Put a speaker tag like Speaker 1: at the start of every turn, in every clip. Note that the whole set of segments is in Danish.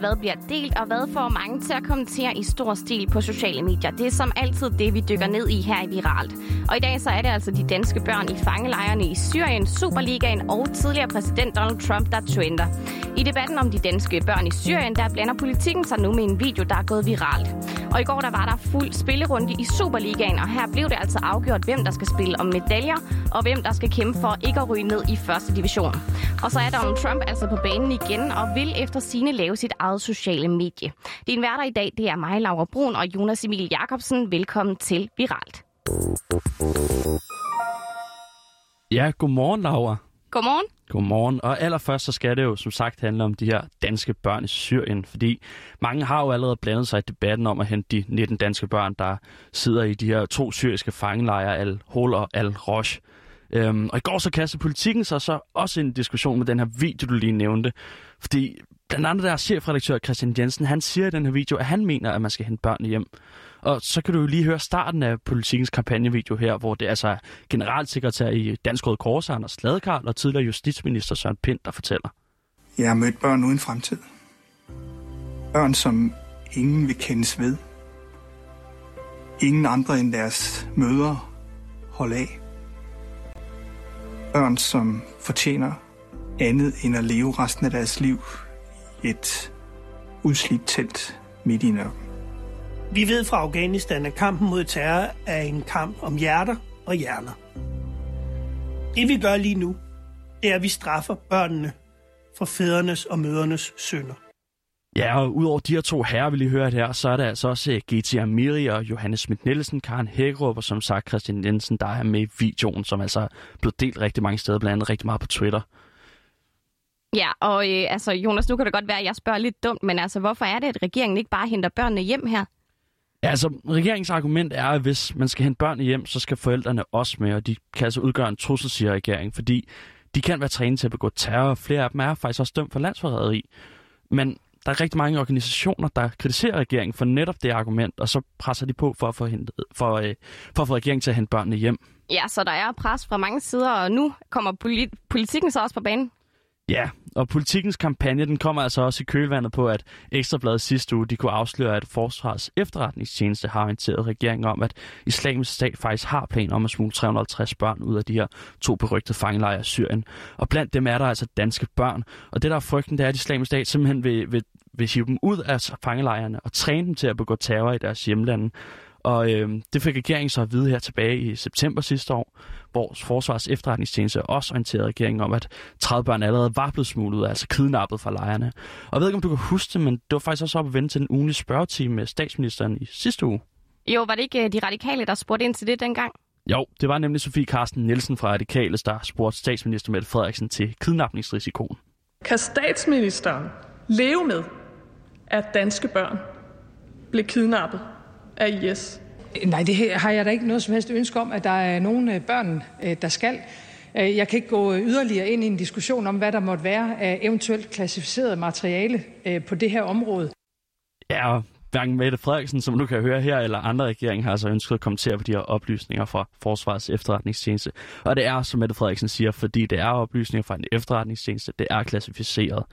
Speaker 1: hvad bliver delt, og hvad får mange til at kommentere i stor stil på sociale medier. Det er som altid det, vi dykker ned i her i Viralt. Og i dag så er det altså de danske børn i fangelejrene i Syrien, Superligaen og tidligere præsident Donald Trump, der trender. I debatten om de danske børn i Syrien, der blander politikken sig nu med en video, der er gået viralt. Og i går der var der fuld spillerunde i Superligaen, og her blev det altså afgjort, hvem der skal spille om medaljer, og hvem der skal kæmpe for ikke at ryge ned i første division. Og så er Donald Trump altså på banen igen og vil efter sine lave sit eget sociale medie. Din værter i dag, det er mig, Laura Brun og Jonas Emil Jakobsen. Velkommen til Viralt.
Speaker 2: Ja, godmorgen, Laura.
Speaker 1: Godmorgen.
Speaker 2: Godmorgen. Og allerførst så skal det jo som sagt handle om de her danske børn i Syrien, fordi mange har jo allerede blandet sig i debatten om at hente de 19 danske børn, der sidder i de her to syriske fangelejre, Al-Hol og Al-Rosh. Øhm, og i går så kastede politikken sig så også en diskussion med den her video, du lige nævnte. Fordi blandt andet der chefredaktør Christian Jensen, han siger i den her video, at han mener, at man skal hente børnene hjem. Og så kan du jo lige høre starten af politikens kampagnevideo her, hvor det er altså generalsekretær i Dansk Røde Kors, Anders Ladekarl, og tidligere justitsminister Søren Pind, der fortæller.
Speaker 3: Jeg har mødt børn uden fremtid. Børn, som ingen vil kendes ved. Ingen andre end deres mødre holde af. Børn, som fortjener andet end at leve resten af deres liv i et udslidt telt midt i nørken.
Speaker 4: Vi ved fra Afghanistan, at kampen mod terror er en kamp om hjerter og hjerner. Det vi gør lige nu, det er, at vi straffer børnene for fædrenes og mødernes synder.
Speaker 2: Ja, og udover de her to herrer, vi lige hørte her, så er der altså også øh, G.T. Amiri og Johannes Schmidt Nielsen, Karen Hækkerup og som sagt Christian Jensen, der er med i videoen, som altså er blevet delt rigtig mange steder, blandt andet rigtig meget på Twitter.
Speaker 1: Ja, og øh, altså Jonas, nu kan det godt være, at jeg spørger lidt dumt, men altså hvorfor er det, at regeringen ikke bare henter børnene hjem her?
Speaker 2: Ja, altså, regeringens argument er, at hvis man skal hente børn hjem, så skal forældrene også med, og de kan altså udgøre en trussel, siger regeringen, fordi de kan være trænet til at begå terror, og flere af dem er faktisk også dømt for landsforræderi. Men der er rigtig mange organisationer, der kritiserer regeringen for netop det argument, og så presser de på for at få, hentet, for, øh, for at få regeringen til at hente børnene hjem.
Speaker 1: Ja, så der er pres fra mange sider, og nu kommer polit- politikken så også på banen.
Speaker 2: Ja, og politikens kampagne den kommer altså også i kølvandet på, at Ekstrabladet sidste uge de kunne afsløre, at Forsvarets efterretningstjeneste har orienteret regeringen om, at islamisk stat faktisk har planer om at smule 350 børn ud af de her to berygtede fangelejre i Syrien. Og blandt dem er der altså danske børn. Og det der er frygten, det er, at islamisk stat simpelthen vil, vil, vil hive dem ud af fangelejrene og træne dem til at begå terror i deres hjemlande. Og øh, det fik regeringen så at vide her tilbage i september sidste år, hvor Forsvars efterretningstjeneste også orienterede regeringen om, at 30 børn allerede var blevet smuglet, altså kidnappet fra lejrene. Og jeg ved ikke, om du kan huske det, men det var faktisk også op at vende til den ugenlige spørgetime med statsministeren i sidste uge.
Speaker 1: Jo, var det ikke de radikale, der spurgte ind til det dengang?
Speaker 2: Jo, det var nemlig Sofie Carsten Nielsen fra Radikale, der spurgte statsminister Mette Frederiksen til kidnapningsrisikoen.
Speaker 5: Kan statsministeren leve med, at danske børn blev kidnappet af IS?
Speaker 6: Nej, det har jeg da ikke noget som helst ønske om, at der er nogle børn, der skal. Jeg kan ikke gå yderligere ind i en diskussion om, hvad der måtte være af eventuelt klassificeret materiale på det her område.
Speaker 2: Ja, og hverken Mette Frederiksen, som du kan høre her, eller andre regeringer har altså ønsket at kommentere på de her oplysninger fra Forsvarets efterretningstjeneste. Og det er, som Mette Frederiksen siger, fordi det er oplysninger fra en efterretningstjeneste, det er klassificeret.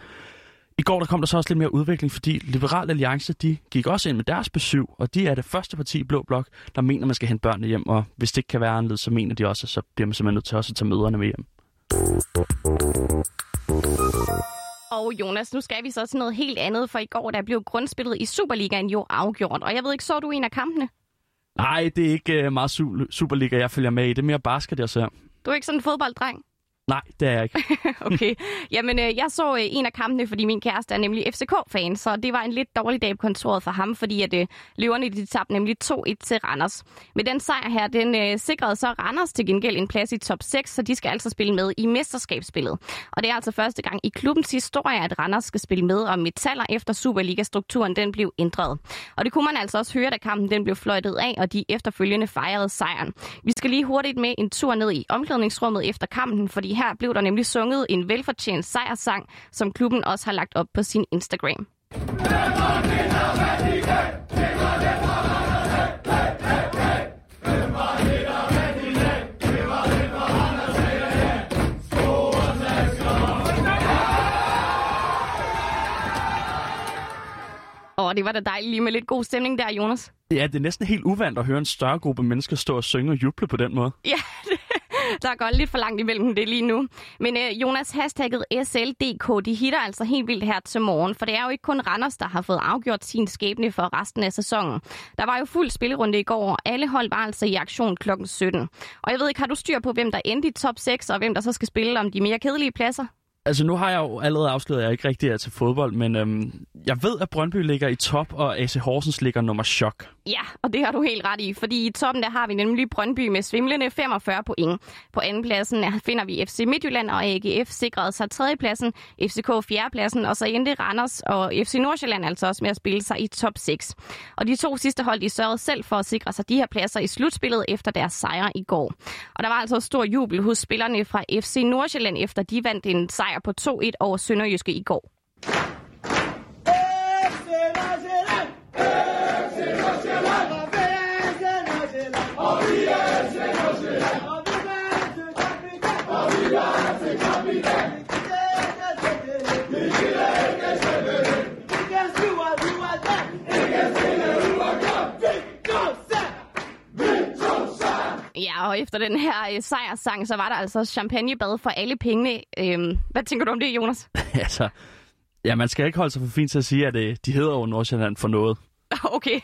Speaker 2: I går der kom der så også lidt mere udvikling, fordi Liberal Alliance de gik også ind med deres besøg, og de er det første parti i Blå Blok, der mener, man skal hente børnene hjem, og hvis det ikke kan være anderledes, så mener de også, at så bliver man simpelthen nødt til også at tage møderne med hjem.
Speaker 1: Og Jonas, nu skal vi så til noget helt andet, for i går der blev grundspillet i Superligaen jo afgjort. Og jeg ved ikke, så du en af kampene?
Speaker 2: Nej, det er ikke uh, meget Superliga, jeg følger med i. Det er mere basket, jeg ser.
Speaker 1: Du er ikke sådan en fodbolddreng?
Speaker 2: Nej, det er jeg ikke.
Speaker 1: okay. Jamen, øh, jeg så øh, en af kampene, fordi min kæreste er nemlig FCK-fan, så det var en lidt dårlig dag på kontoret for ham, fordi at øh, løverne de tabte nemlig 2-1 til Randers. Med den sejr her, den øh, sikrede så Randers til gengæld en plads i top 6, så de skal altså spille med i mesterskabsspillet. Og det er altså første gang i klubbens historie, at Randers skal spille med om metaller efter Superliga-strukturen den blev ændret. Og det kunne man altså også høre, da kampen den blev fløjtet af, og de efterfølgende fejrede sejren. Vi skal lige hurtigt med en tur ned i omklædningsrummet efter kampen, fordi her blev der nemlig sunget en velfortjent sejrsang, som klubben også har lagt op på sin Instagram. var da dejligt lige med lidt god stemning der, Jonas.
Speaker 2: Ja, det er næsten helt uvandt at høre en større gruppe mennesker stå og synge og juble på den måde.
Speaker 1: Ja, der går lidt for langt imellem det lige nu. Men øh, Jonas, hashtagget SLDK, de hitter altså helt vildt her til morgen, for det er jo ikke kun Randers, der har fået afgjort sin skæbne for resten af sæsonen. Der var jo fuld spillerunde i går, og alle hold var altså i aktion kl. 17. Og jeg ved ikke, har du styr på, hvem der endte i top 6, og hvem der så skal spille om de mere kedelige pladser?
Speaker 2: Altså, nu har jeg jo allerede afsløret, at jeg ikke rigtig er til fodbold, men øhm, jeg ved, at Brøndby ligger i top, og AC Horsens ligger nummer chok.
Speaker 1: Ja, og det har du helt ret i, fordi i toppen der har vi nemlig Brøndby med svimlende 45 point. På andenpladsen finder vi FC Midtjylland og AGF sikrede sig tredjepladsen, FCK fjerdepladsen, og så endte Randers og FC Nordsjælland altså også med at spille sig i top 6. Og de to sidste hold, de sørgede selv for at sikre sig de her pladser i slutspillet efter deres sejr i går. Og der var altså stor jubel hos spillerne fra FC Nordsjælland, efter de vandt en sejr på 2-1 over Sønderjyske i går. Efter den her øh, sejrssang, så var der altså champagnebad for alle pengene. Øhm, hvad tænker du om det, Jonas?
Speaker 2: altså, ja, man skal ikke holde sig for fint til at sige, at øh, de hedder jo Nordsjælland for noget.
Speaker 1: Okay.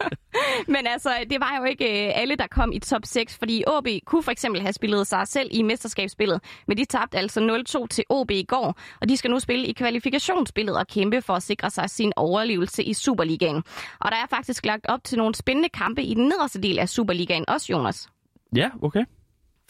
Speaker 1: Men altså, det var jo ikke øh, alle, der kom i top 6, fordi OB kunne for eksempel have spillet sig selv i mesterskabsspillet, men de tabte altså 0-2 til OB i går, og de skal nu spille i kvalifikationsspillet og kæmpe for at sikre sig sin overlevelse i Superligaen. Og der er faktisk lagt op til nogle spændende kampe i den nederste del af Superligaen, også Jonas.
Speaker 2: Ja, okay.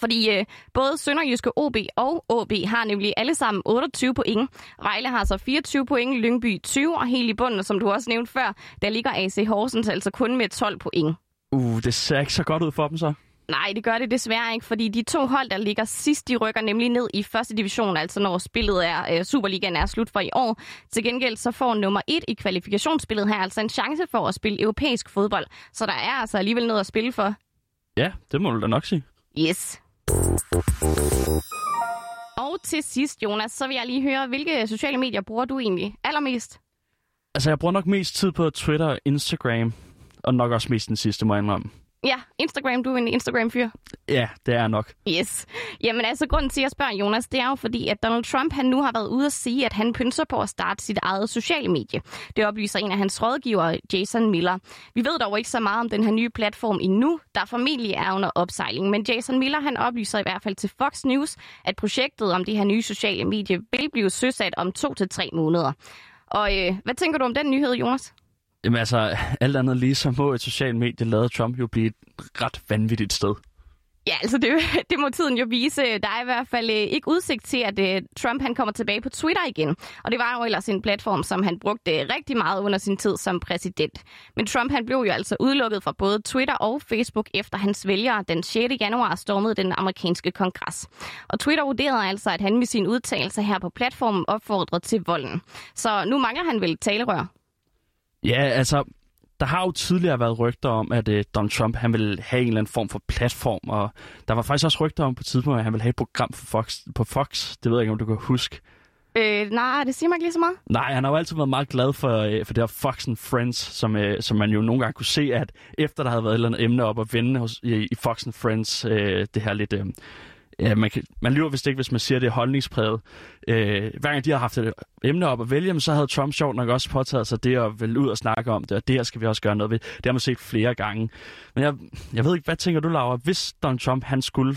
Speaker 1: Fordi øh, både Sønderjyske OB og OB har nemlig alle sammen 28 point. Vejle har så 24 point, Lyngby 20, og helt i bunden, som du også nævnte før, der ligger AC Horsens altså kun med 12 point.
Speaker 2: Uh, det ser ikke så godt ud for dem så.
Speaker 1: Nej, det gør det desværre ikke, fordi de to hold, der ligger sidst, de rykker nemlig ned i første division, altså når spillet er, øh, Superligaen er slut for i år. Til gengæld så får nummer et i kvalifikationsspillet her altså en chance for at spille europæisk fodbold, så der er altså alligevel noget at spille for.
Speaker 2: Ja, det må du da nok sige.
Speaker 1: Yes. Og til sidst, Jonas, så vil jeg lige høre, hvilke sociale medier bruger du egentlig allermest?
Speaker 2: Altså, jeg bruger nok mest tid på Twitter og Instagram, og nok også mest den sidste, må jeg indrømme.
Speaker 1: Ja, Instagram, du er en Instagram-fyr.
Speaker 2: Ja, det er nok.
Speaker 1: Yes. Jamen altså, grunden til, at jeg spørger Jonas, det er jo fordi, at Donald Trump han nu har været ude at sige, at han pynser på at starte sit eget sociale medie. Det oplyser en af hans rådgivere, Jason Miller. Vi ved dog ikke så meget om den her nye platform endnu, der formentlig er under opsejling. Men Jason Miller han oplyser i hvert fald til Fox News, at projektet om det her nye sociale medie vil blive søsat om to til tre måneder. Og øh, hvad tænker du om den nyhed, Jonas?
Speaker 2: Jamen altså, alt andet lige, så må et socialt medie lade Trump jo blive et ret vanvittigt sted.
Speaker 1: Ja, altså det, det må tiden jo vise. Der er i hvert fald øh, ikke udsigt til, at øh, Trump han kommer tilbage på Twitter igen. Og det var jo ellers en platform, som han brugte øh, rigtig meget under sin tid som præsident. Men Trump han blev jo altså udelukket fra både Twitter og Facebook, efter hans vælgere den 6. januar stormede den amerikanske kongres. Og Twitter vurderede altså, at han med sin udtalelse her på platformen opfordrede til volden. Så nu mangler han vel talerør.
Speaker 2: Ja, altså, der har jo tidligere været rygter om, at uh, Donald Trump han vil have en eller anden form for platform, og der var faktisk også rygter om på tidspunkt, at han vil have et program for Fox, på Fox. Det ved jeg ikke, om du kan huske.
Speaker 1: Øh, nej, det siger mig ikke lige så meget.
Speaker 2: Nej, han har jo altid været meget glad for, uh, for det her Fox and Friends, som, uh, som man jo nogle gange kunne se, at efter der havde været et eller andet emne op at vende hos, i, i Fox and Friends, uh, det her lidt... Uh, Ja, man, kan, man lyver vist ikke, hvis man siger, det er holdningspræget. Øh, hver gang de har haft et emne op at vælge, så havde Trump sjovt nok også påtaget sig det at vælge ud og snakke om det, og det her skal vi også gøre noget ved. Det har man set flere gange. Men jeg, jeg ved ikke, hvad tænker du, Laura? Hvis Donald Trump han skulle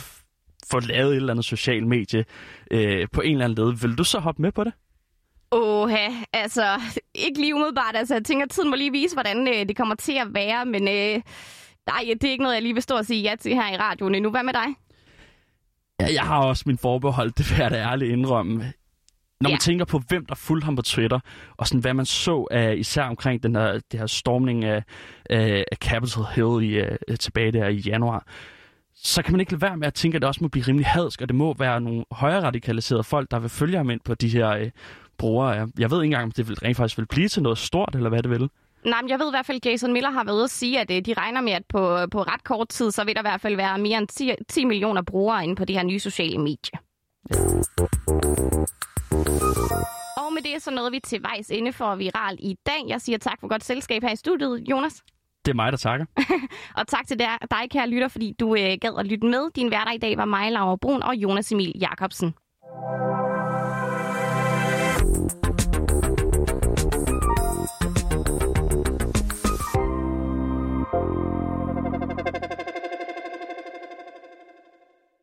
Speaker 2: få lavet et eller andet social medie øh, på en eller anden led, vil du så hoppe med på det?
Speaker 1: Åh, altså, ikke lige umiddelbart. Altså, jeg tænker, tiden må lige vise, hvordan øh, det kommer til at være, men øh, nej, det er ikke noget, jeg lige vil stå og sige ja til her i radioen endnu. Hvad med dig?
Speaker 2: Ja, jeg har også min forbehold, det vil jeg da ærligt indrømme. Når man ja. tænker på, hvem der fulgte ham på Twitter, og sådan, hvad man så af, især omkring den her, det her stormning af, af, af Capitol Hill i, uh, tilbage der i januar, så kan man ikke lade være med at tænke, at det også må blive rimelig hadsk, og det må være nogle højere radikaliserede folk, der vil følge ham ind på de her uh, brugere. Jeg ved ikke engang, om det vil, rent faktisk vil blive til noget stort, eller hvad det vil.
Speaker 1: Nej, men jeg ved i hvert fald, at Jason Miller har været at sige, at de regner med, at på, på ret kort tid, så vil der i hvert fald være mere end 10, 10 millioner brugere inde på det her nye sociale medie. Og med det så nåede vi til vejs ende for Viral i dag. Jeg siger tak for godt selskab her i studiet, Jonas.
Speaker 2: Det er mig, der takker.
Speaker 1: og tak til dig, kære lytter, fordi du øh, gad at lytte med. Din værter i dag var mig, Laura Brun og Jonas Emil Jakobsen.